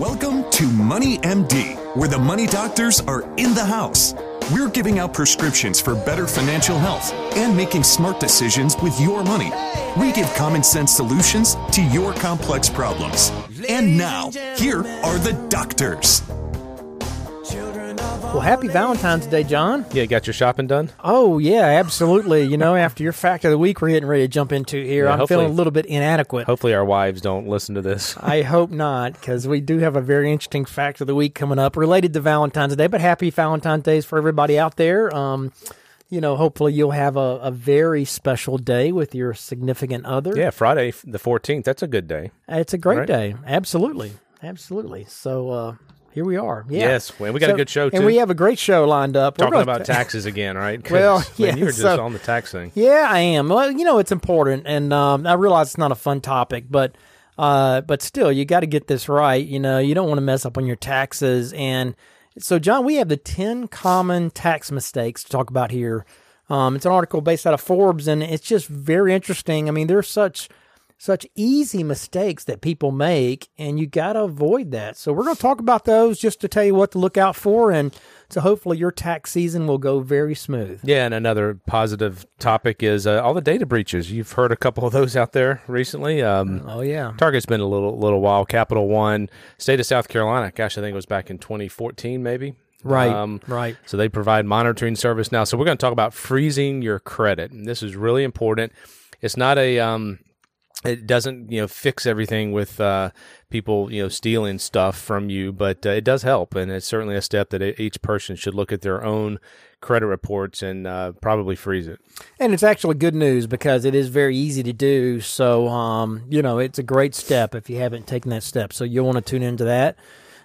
Welcome to Money MD, where the money doctors are in the house. We're giving out prescriptions for better financial health and making smart decisions with your money. We give common sense solutions to your complex problems. And now, here are the doctors. Well, happy Valentine's Day, John. Yeah, got your shopping done? Oh, yeah, absolutely. You know, after your fact of the week, we're getting ready to jump into here. Yeah, I'm feeling a little bit inadequate. Hopefully, our wives don't listen to this. I hope not, because we do have a very interesting fact of the week coming up related to Valentine's Day. But happy Valentine's Days for everybody out there. Um, you know, hopefully you'll have a, a very special day with your significant other. Yeah, Friday the 14th. That's a good day. It's a great Right. day. Absolutely. Absolutely. So, uh, here we are. Yeah. Yes, well, we got a good show, And we have a great show lined up. We're Talking about taxes again, right? Well, yeah, you were just so- on the tax thing. Yeah, I am. Well, you know, it's important, and um, I realize it's not a fun topic, but uh, but still, you got to get this right. You know, you don't want to mess up on your taxes. And so, John, we have the ten common tax mistakes to talk about here. Um, it's an article based out of Forbes, and it's just very interesting. I mean, there's such such easy mistakes that people make, and you got to avoid that. So we're going to talk about those just to tell you what to look out for, and so hopefully your tax season will go very smooth. Yeah, and another positive topic is uh, all the data breaches. You've heard a couple of those out there recently. Um, Oh yeah. Target's been a little little while. Capital One, state of South Carolina. Gosh, I think it was back in 2014, maybe. Right, right. So they provide monitoring service now. So we're going to talk about freezing your credit. And this is really important. It's not a um, it doesn't you know fix everything with uh, people you know stealing stuff from you, but uh, it does help, and it's certainly a step that each person should look at their own credit reports and uh, probably freeze it. And it's actually good news because it is very easy to do. So, um, you know, it's a great step if you haven't taken that step. So you'll want to tune into that.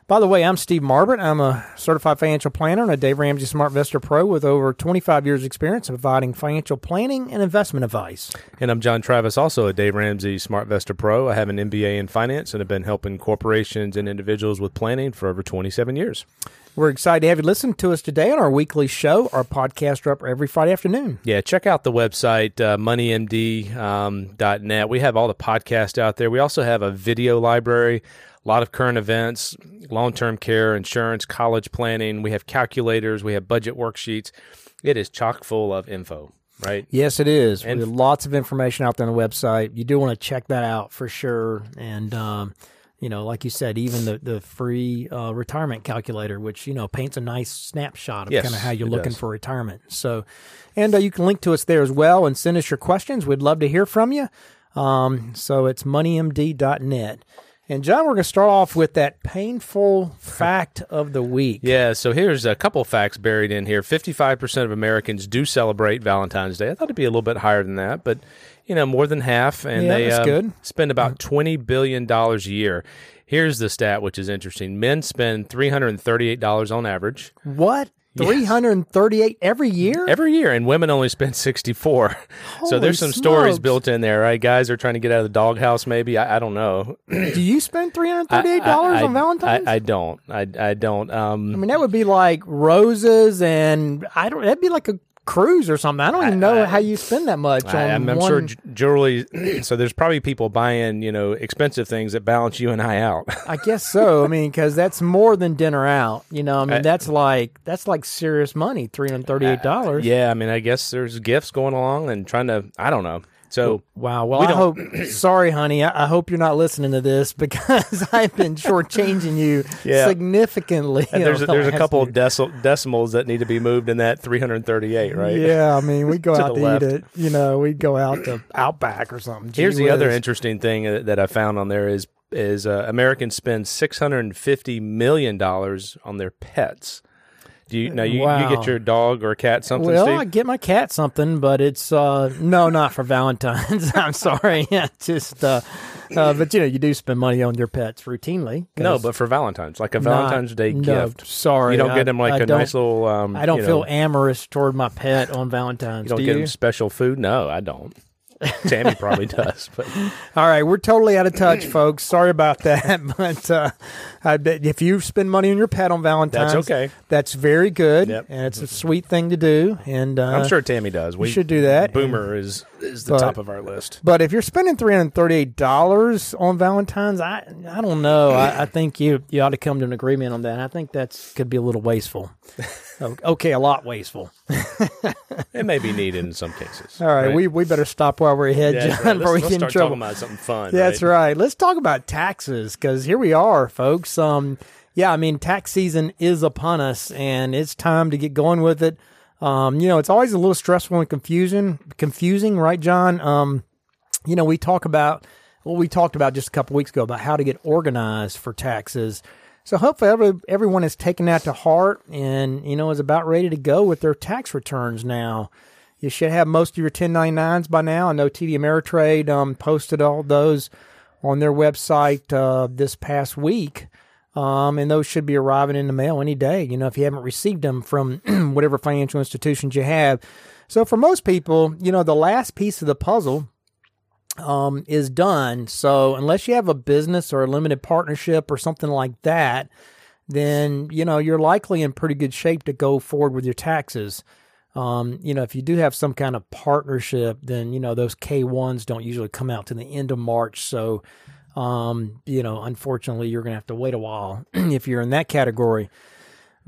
By the way, I'm Steve Marbert. I'm a certified financial planner and a Dave Ramsey SmartVestor Pro with over 25 years experience in providing financial planning and investment advice. And I'm John Travis, also a Dave Ramsey Smart Vestor Pro. I have an MBA in finance and have been helping corporations and individuals with planning for over 27 years. We're excited to have you listen to us today on our weekly show. Our podcasts are up every Friday afternoon. Yeah, check out the website, uh, moneymd.net. Um, dot net. we have all the podcasts out there. We also have a video library, a lot of current events, long term care, insurance, college planning. We have calculators, we have budget worksheets. It is chock full of info, right? Yes, it is. And- There's lots of information out there on the website. You do want to check that out for sure. And, um, you know, like you said, even the, the free uh, retirement calculator, which, you know, paints a nice snapshot of Yes, kind of how you're looking does. for retirement. So, and uh, you can link to us there as well and send us your questions. We'd love to hear from you. Um, so it's moneymd.net. And John, we're going to start off with that painful fact of the week. Yeah, so here's a couple facts buried in here. 55% of Americans do celebrate Valentine's Day. I thought it'd be a little bit higher than that, but you know, more than half and Yeah, they that's um, good. spend about 20 billion dollars a year. Here's the stat which is interesting. Men spend $338 on average What? 338 every year? every year and women only spend 64. so there's some stories built in there, right? Guys are trying to get out of the doghouse maybe. I, I don't know. Do you spend $338 I- I- on Valentine's? I, I don't. I, I don't. Um, I mean, that would be like roses, and I don't. That'd be like a cruise or something. I don't even know how you spend that much. I, I'm one, sure jewelry. so there's probably people buying, you know, expensive things that balance you and I out. I guess so. I mean, because that's more than dinner out. You know, I mean, I- that's like that's like serious money. Three hundred thirty-eight dollars. yeah, I mean, I guess there's gifts going along and trying to. I don't know. So Wow. Well, We I hope. sorry, honey. I, I hope you're not listening to this because I've been shortchanging you Yeah. significantly. and there's a, the there's a couple of deci- decimals that need to be moved in that 338, right? Yeah, I mean, we go out to left. eat it. You know, we go out to Outback or something. Gee Here's the other interesting thing uh, that I found on there is is uh, Americans spend 650 million dollars on their pets. Do you now you, you get your dog or cat something, Well, Steve? I get my cat something, but it's uh no, not for Valentine's. I'm sorry, yeah, just uh, uh, but you know, you do spend money on your pets routinely. no, but for Valentine's, like a not- Valentine's Day no, gift. Sorry, You don't I- get them like I a nice little. Um, I don't you feel amorous toward my pet on Valentine's. You don't do get you? them special food. No, I don't. Tammy probably does. But All right, we're totally out of touch, folks. Sorry about that, but uh, I bet if you spend money on your pet on Valentine's, That's okay. That's very good, Yep. and it's a sweet thing to do. And uh, I'm sure Tammy does. We should do that. Boomer is is the But- top of our list. But if you're spending three hundred thirty-eight dollars on Valentine's, I I don't know. I, I think you you ought to come to an agreement on that. I think that's could be a little wasteful. Okay, a lot wasteful. It may be needed in some cases. All right, we we better stop while we're ahead, Yeah, John, right. before we get in trouble. talking about something fun. That's right. right. Let's talk about taxes because here we are, folks. Um, yeah, I mean, tax season is upon us, and it's time to get going with it. Um, you know, it's always a little stressful and confusing, confusing, right, John? Um, you know, we talk about what we talked about just a couple weeks ago about how to get organized for taxes. So hopefully every, everyone has taken that to heart and, you know, is about ready to go with their tax returns now. You should have most of your 1099s by now. I know TD Ameritrade um, posted all those on their website uh, this past week. Um, and those should be arriving in the mail any day, you know, if you haven't received them from whatever financial institutions you have. So for most people, you know, the last piece of the puzzle um, is done. So unless you have a business or a limited partnership or something like that, then you know you're likely in pretty good shape to go forward with your taxes. Um, you know, if you do have some kind of partnership, then you know those K ones don't usually come out to the end of March. So, um, you know, unfortunately, you're gonna have to wait a while if you're in that category.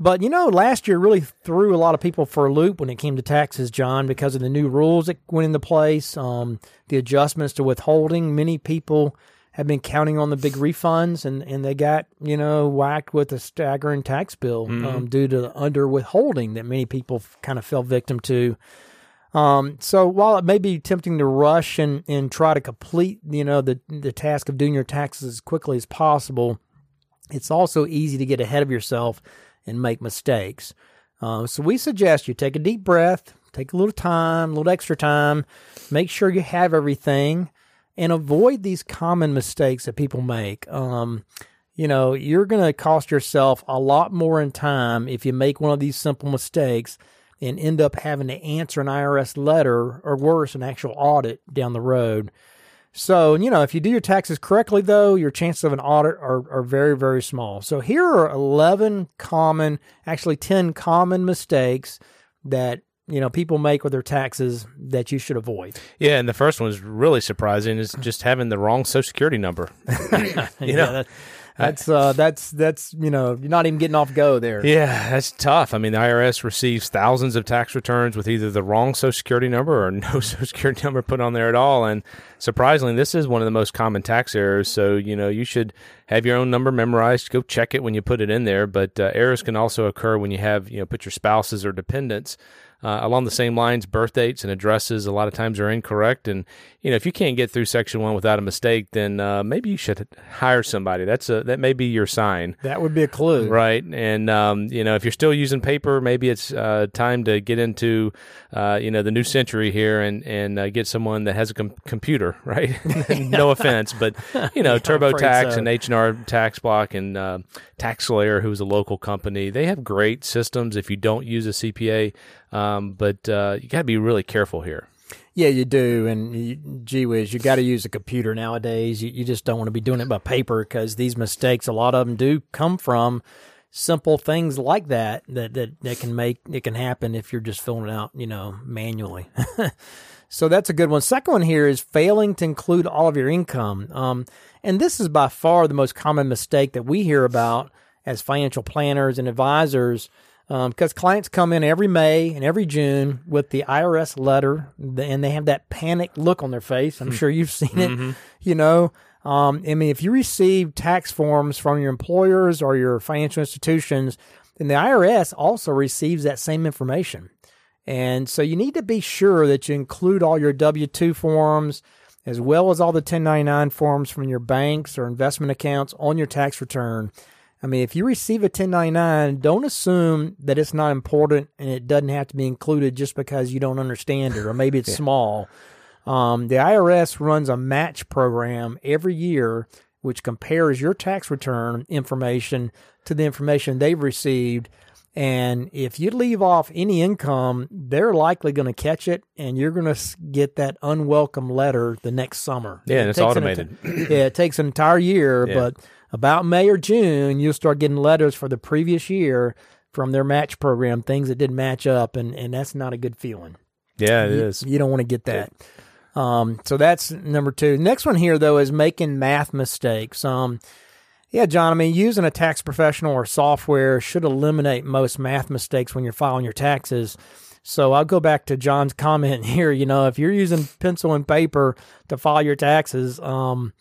But you know, last year really threw a lot of people for a loop when it came to taxes, John, because of the new rules that went into place, um, the adjustments to withholding. Many people have been counting on the big refunds, and, and they got you know whacked with a staggering tax bill um, due to the under withholding that many people kind of fell victim to. Um, so while it may be tempting to rush and, and try to complete, you know, the the task of doing your taxes as quickly as possible, it's also easy to get ahead of yourself and make mistakes. Uh, so we suggest you take a deep breath, take a little time, a little extra time, make sure you have everything, and avoid these common mistakes that people make. Um, you know, you're going to cost yourself a lot more in time if you make one of these simple mistakes and end up having to answer an IRS letter or worse, an actual audit down the road. So, you know, if you do your taxes correctly, though, your chances of an audit are, are very, very small. So, here are 11 common, actually 10 common mistakes that, you know, people make with their taxes that you should avoid. Yeah, and the first one is really surprising. Is just having the wrong Social Security number. You know, that, that's, uh, that's, that's, you know, you're not even getting off go there. Yeah, that's tough. I mean, the IRS receives thousands of tax returns with either the wrong Social Security number or no Social Security number put on there at all. And surprisingly, this is one of the most common tax errors. So, you know, you should have your own number memorized. Go check it when you put it in there. But uh, errors can also occur when you have, you know, put your spouses or dependents. Uh, along the same lines, birth dates and addresses a lot of times are incorrect. And you know, if you can't get through Section One without a mistake, then uh, maybe you should hire somebody. That's a that may be your sign. That would be a clue. Right. And, um, you know, if you're still using paper, maybe it's uh, time to get into, uh, you know, the new century here and, and uh, get someone that has a com- computer, right? no offense, but, you know, TurboTax so. and H&R Tax Block and uh, TaxSlayer, who's a local company, they have great systems if you don't use a CPA. Um, but uh, you got to be really careful here. Yeah, you do. And you, gee whiz, you got to use a computer nowadays. You, you just don't want to be doing it by paper because these mistakes, a lot of them do come from simple things like that, that, that, that can make, it can happen if you're just filling it out, you know, manually. so that's a good one. Second one here is failing to include all of your income. Um, and this is by far the most common mistake that we hear about as financial planners and advisors Um, because clients come in every May and every June with the IRS letter, and they have that panic look on their face. I'm hmm. sure you've seen it. Mm-hmm. You know, um, I mean, if you receive tax forms from your employers or your financial institutions, then the IRS also receives that same information. And so you need to be sure that you include all your W 2 forms as well as all the 1099 forms from your banks or investment accounts on your tax return. I mean, if you receive a 1099, don't assume that it's not important and it doesn't have to be included just because you don't understand it or maybe it's small. Um, the IRS runs a match program every year which compares your tax return information to the information they've received. And if you leave off any income, they're likely going to catch it, and you're going to get that unwelcome letter the next summer. Yeah, and It it's takes an automated. yeah, it takes an entire year, Yeah. but about May or June, you'll start getting letters for the previous year from their match program, things that didn't match up, and, and that's not a good feeling. Yeah, it You- is. You don't want to get that. Um, so that's number two. Next one here though is making math mistakes. Um, yeah, John. I mean, using a tax professional or software should eliminate most math mistakes when you're filing your taxes. So I'll go back to John's comment here. You know, if you're using pencil and paper to file your taxes, um,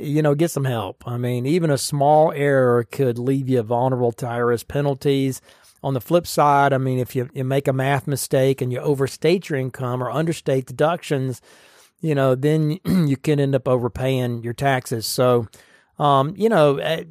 you know, get some help. I mean, even a small error could leave you vulnerable to IRS penalties. On the flip side, I mean, if you, you make a math mistake and you overstate your income or understate deductions, you know, then you can end up overpaying your taxes. So, um, you know, eh,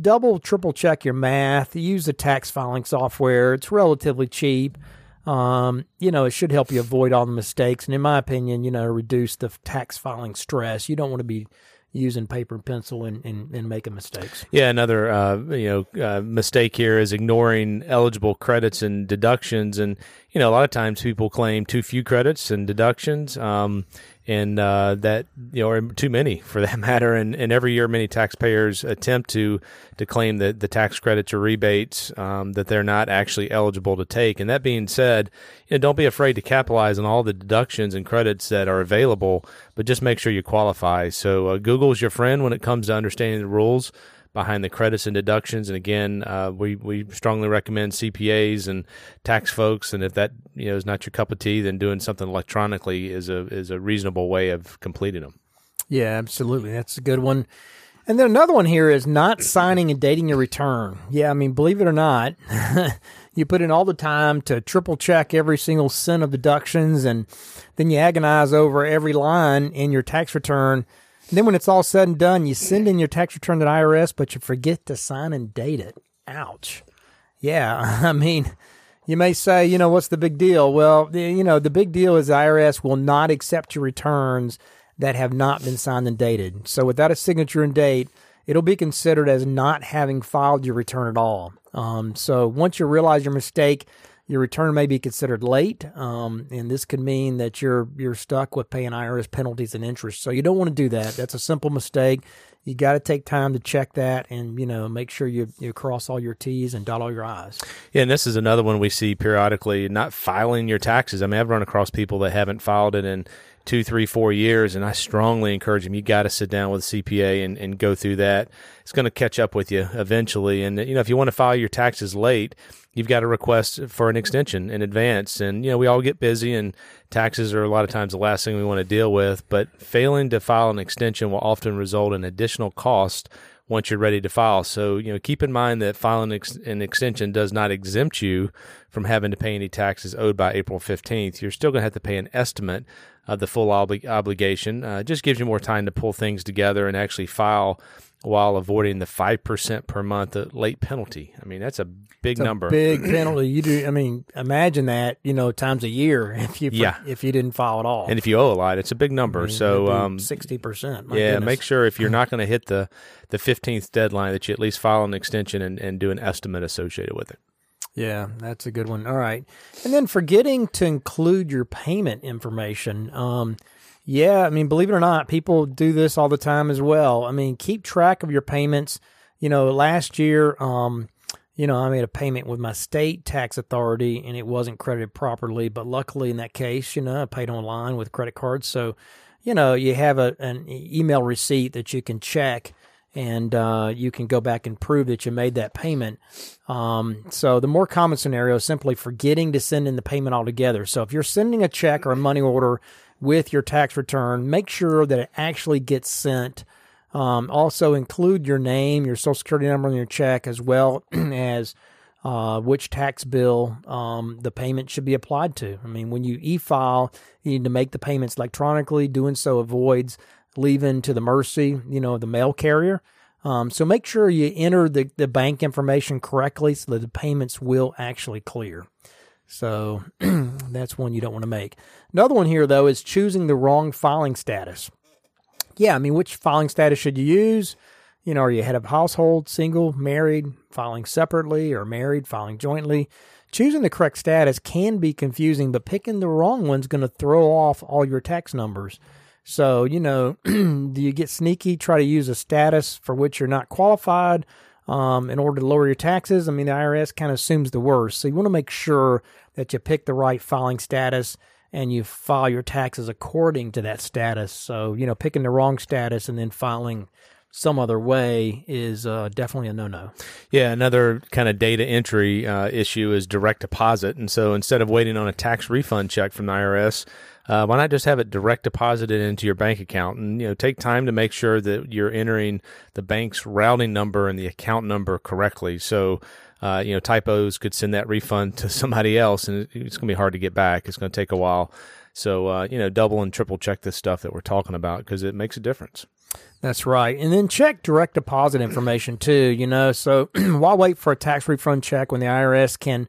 double, triple check your math. Use the tax filing software. It's relatively cheap. Um, you know, it should help you avoid all the mistakes. And in my opinion, you know, reduce the tax filing stress. You don't want to be using paper and pencil and, and, and making mistakes. Yeah, another uh, you know uh, mistake here is ignoring eligible credits and deductions, and you know a lot of times people claim too few credits and deductions, um, and uh, that you know or too many for that matter. And, and every year, many taxpayers attempt to to claim that the tax credits or rebates um, that they're not actually eligible to take. And that being said, you know, don't be afraid to capitalize on all the deductions and credits that are available, but just make sure you qualify. So uh, Google's your friend when it comes to understanding the rules behind the credits and deductions. And again, uh, we we strongly recommend CPAs and tax folks. And if that you know is not your cup of tea, then doing something electronically is a is a reasonable way of completing them. Yeah, absolutely. That's a good one. And then another one here is not signing and dating your return. Yeah, I mean, believe it or not, you put in all the time to triple check every single cent of deductions, and then you agonize over every line in your tax return. And then when it's all said and done, you send in your tax return to the IRS, but you forget to sign and date it. Ouch. Yeah, I mean, you may say, you know, what's the big deal? Well, the, you know, the big deal is the IRS will not accept your returns that have not been signed and dated. So without a signature and date, it'll be considered as not having filed your return at all. Um, so once you realize your mistake, your return may be considered late, um, and this could mean that you're you're stuck with paying IRS penalties and interest. So you don't want to do that. That's a simple mistake. You got to take time to check that, and you know make sure you you cross all your T's and dot all your I's. Yeah, and this is another one we see periodically. Not filing your taxes. I mean, I've run across people that haven't filed it in two, three, four years, and I strongly encourage them. You got to sit down with a CPA and, and go through that. It's going to catch up with you eventually. And you know, if you want to file your taxes late, you've got to request for an extension in advance. And you know, we all get busy, and taxes are a lot of times the last thing we want to deal with. But failing to file an extension will often result in additional cost once you're ready to file. So, you know, keep in mind that filing ex- an extension does not exempt you from having to pay any taxes owed by April 15th. You're still going to have to pay an estimate of the full obli- obligation. Uh, it just gives you more time to pull things together and actually file while avoiding the 5% per month late penalty. I mean, that's a big a number. big penalty. You do. I mean, imagine that. You know, times a year if you Yeah. if you didn't file at all. and if you owe a lot, it's a big number. so, um, sixty percent. yeah, make sure if you're not going to hit the, the 15th deadline that you at least file an extension and, and do an estimate associated with it. Yeah, that's a good one. All right, and then forgetting to include your payment information. Um, yeah, I mean, believe it or not, people do this all the time as well. I mean, keep track of your payments. You know, last year, um, you know, I made a payment with my state tax authority and it wasn't credited properly. But luckily, in that case, you know, I paid online with credit cards. So, you know, you have a, an email receipt that you can check and uh, you can go back and prove that you made that payment. Um, so the more common scenario is simply forgetting to send in the payment altogether. So if you're sending a check or a money order with your tax return, make sure that it actually gets sent. Um, also include your name, your social security number on your check, as well as uh, which tax bill um, the payment should be applied to. I mean, when you e-file, you need to make the payments electronically. Doing so avoids leaving to the mercy, you know, of the mail carrier. Um, so make sure you enter the, the bank information correctly so that the payments will actually clear. So that's one you don't want to make. Another one here, though, is choosing the wrong filing status. Yeah, I mean, which filing status should you use? You know, are you head of household, single, married, filing separately, or married, filing jointly? Choosing the correct status can be confusing, but picking the wrong one's going to throw off all your tax numbers. So, you know, do you get sneaky, try to use a status for which you're not qualified um, in order to lower your taxes? I mean, the IRS kind of assumes the worst. So, you want to make sure that you pick the right filing status and you file your taxes according to that status. So, you know, picking the wrong status and then filing some other way is uh, definitely a no-no. Yeah, another kind of data entry uh, issue is direct deposit, and so instead of waiting on a tax refund check from the IRS, uh, why not just have it direct deposited into your bank account and you know take time to make sure that you're entering the bank's routing number and the account number correctly. So. Uh, you know, typos could send that refund to somebody else, and it's going to be hard to get back. It's going to take a while. So, uh, you know, double and triple check this stuff that we're talking about because it makes a difference. That's right. And then check direct deposit information too, you know. So why wait for a tax refund check when the IRS can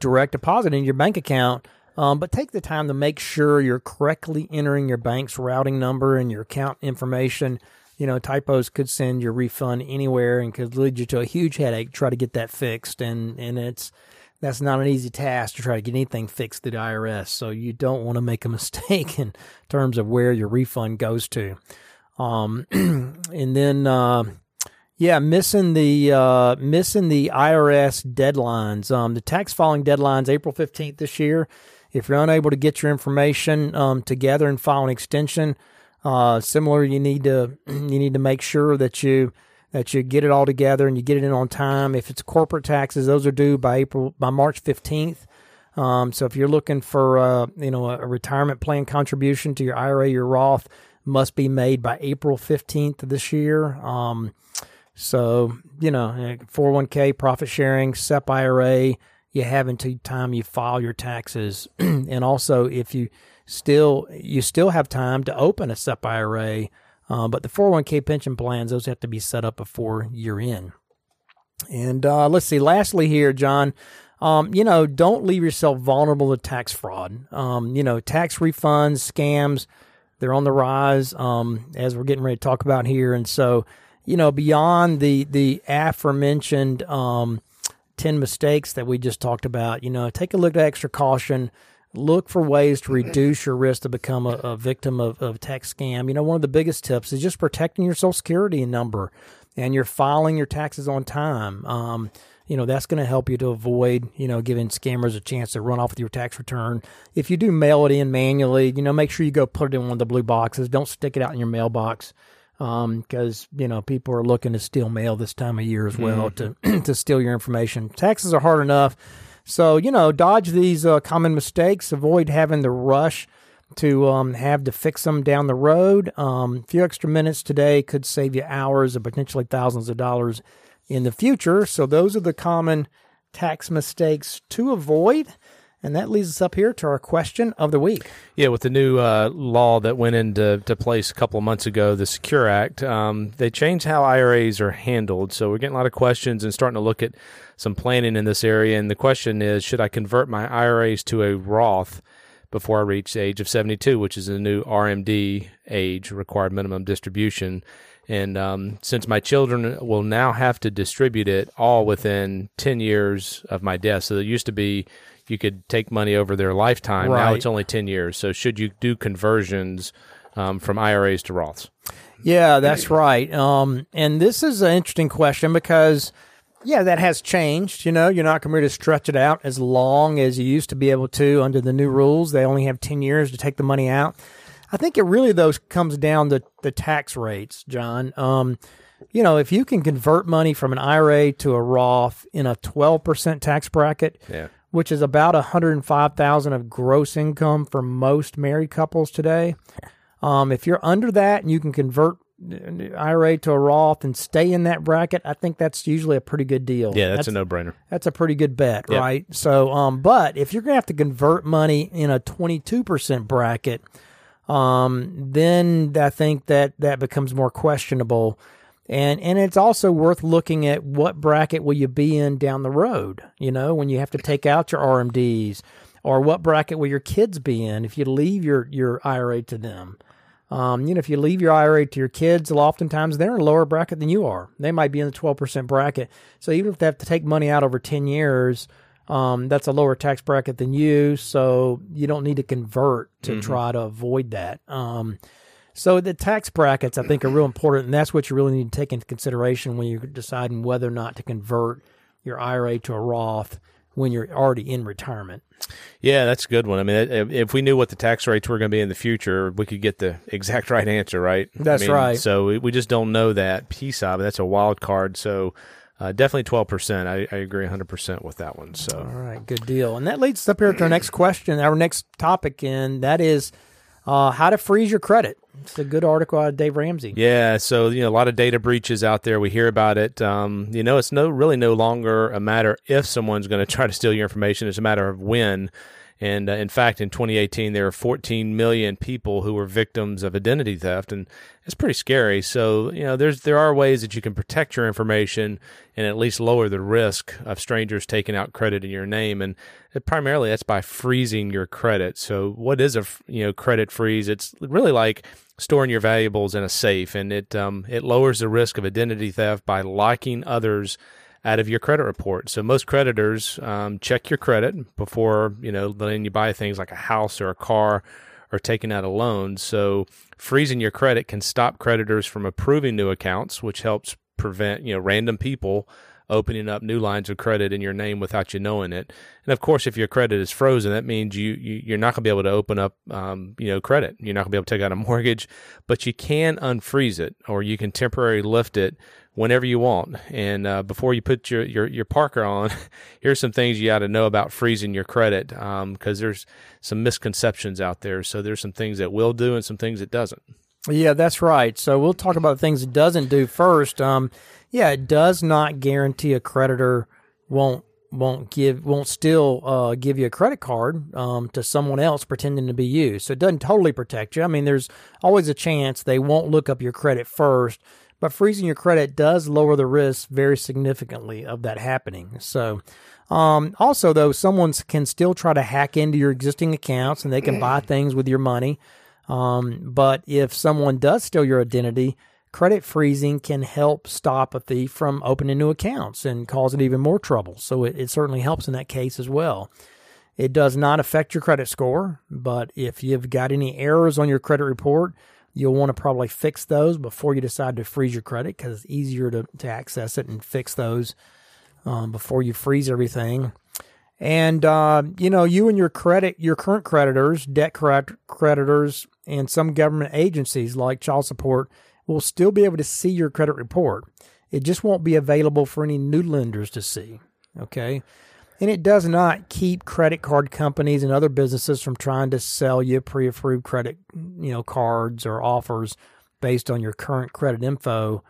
direct deposit in your bank account? Um, but take the time to make sure you're correctly entering your bank's routing number and your account information. You know, typos could send your refund anywhere and could lead you to a huge headache. Try to get that fixed, and and it's that's not an easy task to try to get anything fixed through the IRS. So you don't want to make a mistake in terms of where your refund goes to. Um, and then, uh, yeah, missing the uh, missing the IRS deadlines. Um, the tax filing deadlines April fifteenth this year. If you're unable to get your information um, together and file an extension, uh, similar, you need to you need to make sure that you that you get it all together and you get it in on time. If it's corporate taxes, those are due by April by March fifteenth. Um, so if you're looking for uh, you know a retirement plan contribution to your IRA, your Roth, must be made by April 15th this year. Um, so, you know, 401k, profit sharing, SEP IRA, you have until time you file your taxes. and also, if you still, you still have time to open a SEP IRA, uh, but the 401k pension plans, those have to be set up before year end. And uh, let's see, lastly here, John, um, you know, don't leave yourself vulnerable to tax fraud. Um, you know, tax refunds, scams, they're on the rise, um, as we're getting ready to talk about here. And so, you know, beyond the the aforementioned um, ten mistakes that we just talked about, you know, take a look at extra caution. Look for ways to reduce your risk to become a, a victim of, of tax scam. You know, one of the biggest tips is just protecting your Social Security number and you're filing your taxes on time. Um, you know, that's going to help you to avoid, you know, giving scammers a chance to run off with your tax return. If you do mail it in manually, you know, make sure you go put it in one of the blue boxes. Don't stick it out in your mailbox because um, you know people are looking to steal mail this time of year as well mm-hmm. to to steal your information. Taxes are hard enough, so you know dodge these uh, common mistakes. Avoid having the rush to um, have to fix them down the road. Um, a few extra minutes today could save you hours and potentially thousands of dollars in the future. So those are the common tax mistakes to avoid. And that leads us up here to our question of the week. Yeah, with the new uh, law that went into to place a couple of months ago, the Secure Act, um, they changed how IRAs are handled. So we're getting a lot of questions and starting to look at some planning in this area. And the question is, should I convert my IRAs to a Roth before I reach the age of 72, which is the new RMD age, required minimum distribution? And um, since my children will now have to distribute it all within 10 years of my death, so it used to be you could take money over their lifetime. Right. Now it's only 10 years. So should you do conversions um, from IRAs to Roths? Yeah, that's right. Um, and this is an interesting question because, yeah, that has changed. You know, you're not going to be able to stretch it out as long as you used to be able to under the new rules. They only have 10 years to take the money out. I think it really though comes down to the tax rates, John. Um, you know, if you can convert money from an IRA to a Roth in a 12% tax bracket, yeah. Which is about 105,000 of gross income for most married couples today. Um, if you're under that and you can convert IRA to a Roth and stay in that bracket, I think that's usually a pretty good deal. Yeah, that's, that's a no-brainer. That's a pretty good bet, yep. right? So, um, but if you're going to have to convert money in a 22% bracket, um, then I think that that becomes more questionable. And and it's also worth looking at what bracket will you be in down the road. You know, when you have to take out your RMDs, or what bracket will your kids be in if you leave your your IRA to them. Um, you know, if you leave your IRA to your kids, oftentimes they're in a lower bracket than you are. They might be in the 12% bracket. So even if they have to take money out over 10 years, um, that's a lower tax bracket than you. So you don't need to convert to mm-hmm. try to avoid that. Um, so the tax brackets, I think, are real important, and that's what you really need to take into consideration when you're deciding whether or not to convert your IRA to a Roth when you're already in retirement. Yeah, that's a good one. I mean, if we knew what the tax rates were going to be in the future, we could get the exact right answer, right? That's I mean, right. So we just don't know that piece of it. That's a wild card. So uh, definitely 12%. I, I, agree 100% with that one. So, all right, good deal. And that leads us up here to our next question, our next topic, and that is uh, how to freeze your credit. It's a good article out of Dave Ramsey. Yeah, so you know a lot of data breaches out there. We hear about it. Um, you know, it's no really no longer a matter if someone's going to try to steal your information. It's a matter of when. And uh, in fact, in 2018, there were 14 million people who were victims of identity theft, and it's pretty scary. So, you know, there's there are ways that you can protect your information and at least lower the risk of strangers taking out credit in your name. And primarily, that's by freezing your credit. So, what is a you know credit freeze? It's really like storing your valuables in a safe, and it um, it lowers the risk of identity theft by locking others out of your credit report. So most creditors um, check your credit before you know letting you buy things like a house or a car or taking out a loan. So freezing your credit can stop creditors from approving new accounts, which helps prevent you know random people opening up new lines of credit in your name without you knowing it. And of course, if your credit is frozen, that means you, you are not going to be able to open up um, you know credit. You're not going to be able to take out a mortgage, but you can unfreeze it or you can temporarily lift it whenever you want. And uh, before you put your, your, your Parker on, here's some things you got to know about freezing your credit because um, there's some misconceptions out there. So there's some things that will do and some things it doesn't. Yeah, that's right. So we'll talk about things it doesn't do first. Um, yeah, it does not guarantee a creditor won't won't give won't still uh, give you a credit card um, to someone else pretending to be you. So it doesn't totally protect you. I mean, there's always a chance they won't look up your credit first but freezing your credit does lower the risk very significantly of that happening. So, um, also though, someone can still try to hack into your existing accounts and they can buy things with your money. Um, but if someone does steal your identity, credit freezing can help stop a thief from opening new accounts and causing even more trouble. So it, it certainly helps in that case as well. It does not affect your credit score, but if you've got any errors on your credit report, You'll want to probably fix those before you decide to freeze your credit because it's easier to, to access it and fix those um, before you freeze everything. And uh, you know, you and your credit, your current creditors, debt creditors, and some government agencies like child support will still be able to see your credit report. It just won't be available for any new lenders to see. Okay and it does not keep credit card companies and other businesses from trying to sell you pre-approved credit, you know, cards or offers based on your current credit info.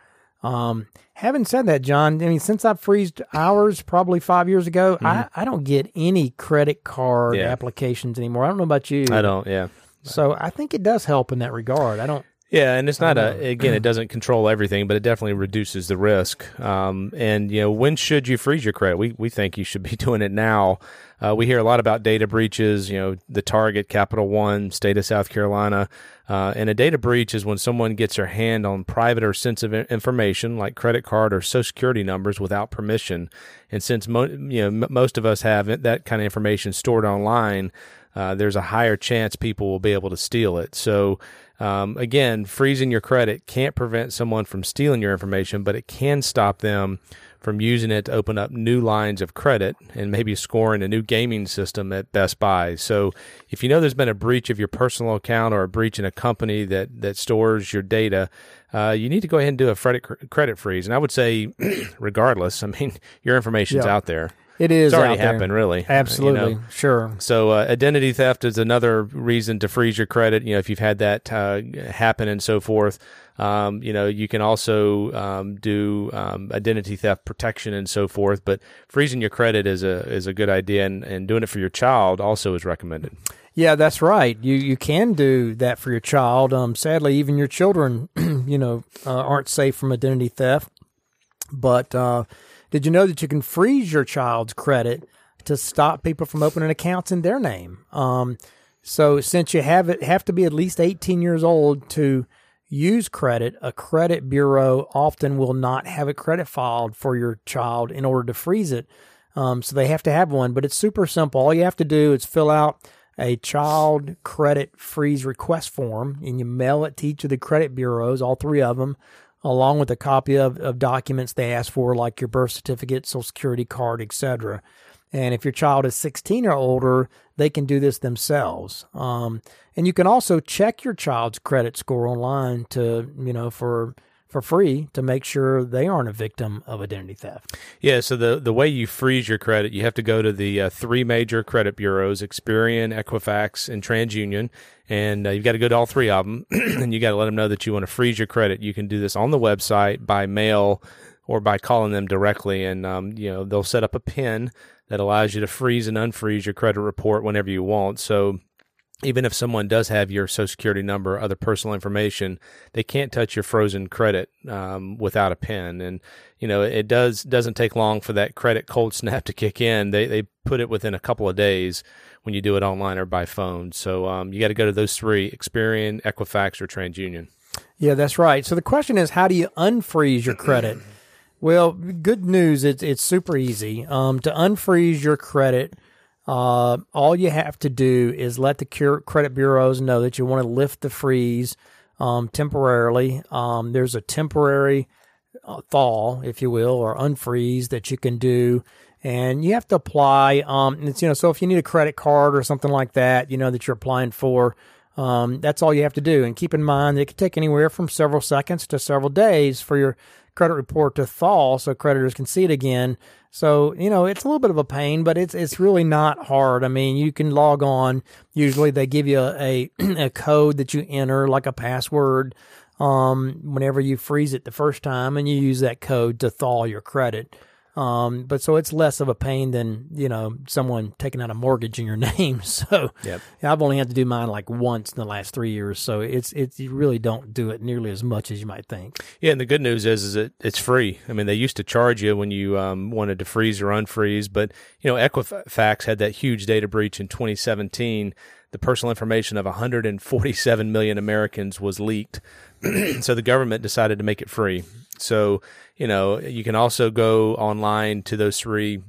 Um, having said that, John, I mean, since I freezed ours probably five years ago, mm-hmm. I, I don't get any credit card yeah. applications anymore. I don't know about you. I don't, yeah. So I think it does help in that regard. I don't. Yeah, and it's not a again, it doesn't control everything, but it definitely reduces the risk. Um, and you know, when should you freeze your credit? We we think you should be doing it now. Uh, we hear a lot about data breaches. You know, the Target, Capital One, state of South Carolina, uh, and a data breach is when someone gets their hand on private or sensitive information like credit card or social security numbers without permission. And since mo- you know m- most of us have that kind of information stored online, uh, there's a higher chance people will be able to steal it. So um, again, freezing your credit can't prevent someone from stealing your information, but it can stop them from using it to open up new lines of credit and maybe scoring a new gaming system at Best Buy. So, if you know there's been a breach of your personal account or a breach in a company that that stores your data, uh, you need to go ahead and do a credit credit freeze. And I would say, regardless, I mean, your information's yeah. out there. It is. It's already happened, really. Absolutely, you know? sure. So, uh, identity theft is another reason to freeze your credit. You know, if you've had that uh, happen and so forth. Um, you know, you can also um, do um, identity theft protection and so forth. But freezing your credit is a is a good idea, and, and doing it for your child also is recommended. Yeah, that's right. You you can do that for your child. Um, sadly, even your children, you know, uh, aren't safe from identity theft. But uh, did you know that you can freeze your child's credit to stop people from opening accounts in their name? Um, So since you have it have to be at least 18 years old to use credit, a credit bureau often will not have a credit filed for your child in order to freeze it. Um, so they have to have one, but it's super simple. All you have to do is fill out a child credit freeze request form and you mail it to each of the credit bureaus, all three of them, along with a copy of, of documents they ask for, like your birth certificate, social security card, etc. And if your child is 16 or older, they can do this themselves. Um, and you can also check your child's credit score online to, you know, for for free to make sure they aren't a victim of identity theft. Yeah, so the the way you freeze your credit, you have to go to the uh, three major credit bureaus: Experian, Equifax, and TransUnion, and uh, you've got to go to all three of them, and you got to let them know that you want to freeze your credit. You can do this on the website by mail or by calling them directly, and um, you know they'll set up a pin that allows you to freeze and unfreeze your credit report whenever you want. So even if someone does have your social security number, or other personal information, they can't touch your frozen credit um, without a pin. And you know, it does doesn't take long for that credit cold snap to kick in. They they put it within a couple of days when you do it online or by phone. So um, you got to go to those three: Experian, Equifax, or TransUnion. Yeah, that's right. So the question is, how do you unfreeze your credit? well, good news. It's it's super easy. Um, to unfreeze your credit uh, all you have to do is let the credit bureaus know that you want to lift the freeze um, temporarily. Um, there's a temporary uh, thaw, if you will, or unfreeze that you can do, and you have to apply. Um, it's you know, so if you need a credit card or something like that, you know that you're applying for. Um, that's all you have to do. And keep in mind, it could take anywhere from several seconds to several days for your credit report to thaw so creditors can see it again. So, you know, it's a little bit of a pain, but it's it's really not hard. I mean, you can log on. Usually they give you a a code that you enter like a password um, whenever you freeze it the first time and you use that code to thaw your credit. Um, but so it's less of a pain than you know someone taking out a mortgage in your name. So yep. I've only had to do mine like once in the last three years. So it's it's you really don't do it nearly as much as you might think. Yeah, and the good news is is that it's free. I mean, they used to charge you when you um, wanted to freeze or unfreeze, but you know Equifax had that huge data breach in 2017 the personal information of 147 million Americans was leaked. so the government decided to make it free. So, you know, you can also go online to those three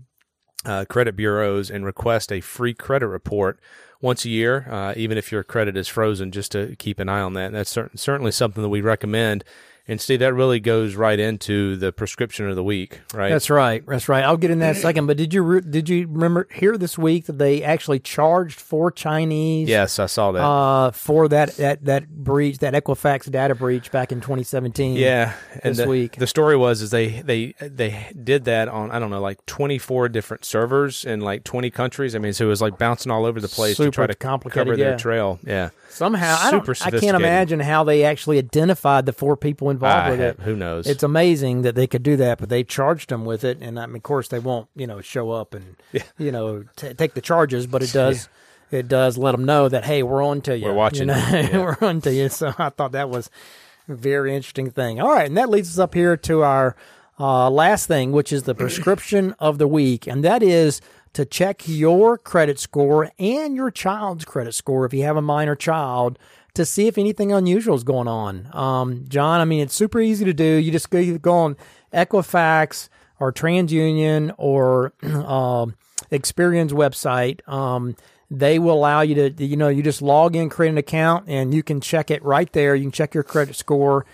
uh, credit bureaus and request a free credit report once a year, uh, even if your credit is frozen, just to keep an eye on that. And that's cer- certainly something that we recommend and Steve, that really goes right into the prescription of the week, right? That's right. That's right. I'll get in that second. But did you re- did you remember here this week that they actually charged four Chinese? Yes, I saw that. Uh, for that that that breach, that Equifax data breach back in 2017. Yeah, and this the, week the story was is they they they did that on I don't know like 24 different servers in like 20 countries. I mean, so it was like bouncing all over the place Super to try to cover yeah. their trail. Yeah. Somehow, I, don't, I can't imagine how they actually identified the four people involved I with have, it. Who knows? It's amazing that they could do that, but they charged them with it, and I mean, of course, they won't, you know, show up and Yeah. you know t- take the charges, but it does. It does let them know that hey, we're on to you. We're watching You know? Yeah. we're on to you. So I thought that was a very interesting thing. All right, and that leads us up here to our uh, last thing, which is the prescription of the week, and that is to check your credit score and your child's credit score if you have a minor child to see if anything unusual is going on. Um, John, I mean, it's super easy to do. You just go, you go on Equifax or TransUnion or um, Experian's website. Um, they will allow you to, you know, you just log in, create an account, and you can check it right there. You can check your credit score,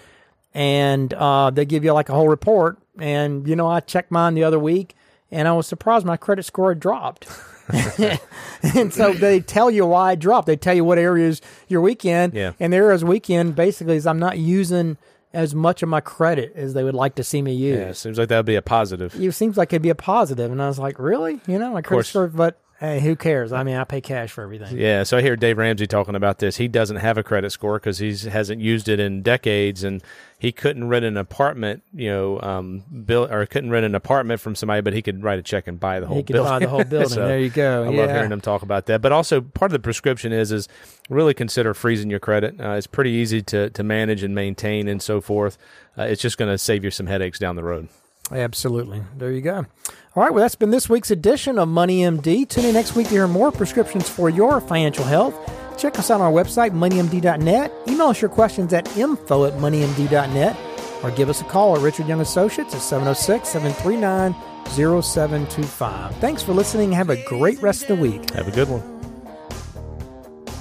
and uh, they give you like a whole report. And you know, I checked mine the other week, and I was surprised my credit score had dropped. and so they tell you why it dropped. They tell you what areas you're weak in. Yeah. And the areas weak in basically is I'm not using as much of my credit as they would like to see me use. yeah, seems like that would be a positive. It seems like it'd be a positive, and I was like, really? You know, my credit score, but hey, who cares? I mean, I pay cash for everything. Yeah, so I hear Dave Ramsey talking about this. He doesn't have a credit score because he hasn't used it in decades, and he couldn't rent an apartment, you know, um, bill or couldn't rent an apartment from somebody, but he could write a check and buy the whole He could building. buy the whole building. So there you go. I yeah. love hearing him talk about that. But also, part of the prescription is is really consider freezing your credit. Uh, it's pretty easy to to manage and maintain and so forth. Uh, it's just going to save you some headaches down the road. Absolutely. There you go. All right. Well, that's been this week's edition of Money MD. Tune in next week to hear more prescriptions for your financial health. Check us out on our website, moneymd.net. Email us your questions at info at moneymd.net or give us a call at Richard Young Associates at 706 739 0725. Thanks for listening. Have a great rest of the week. Have a good one.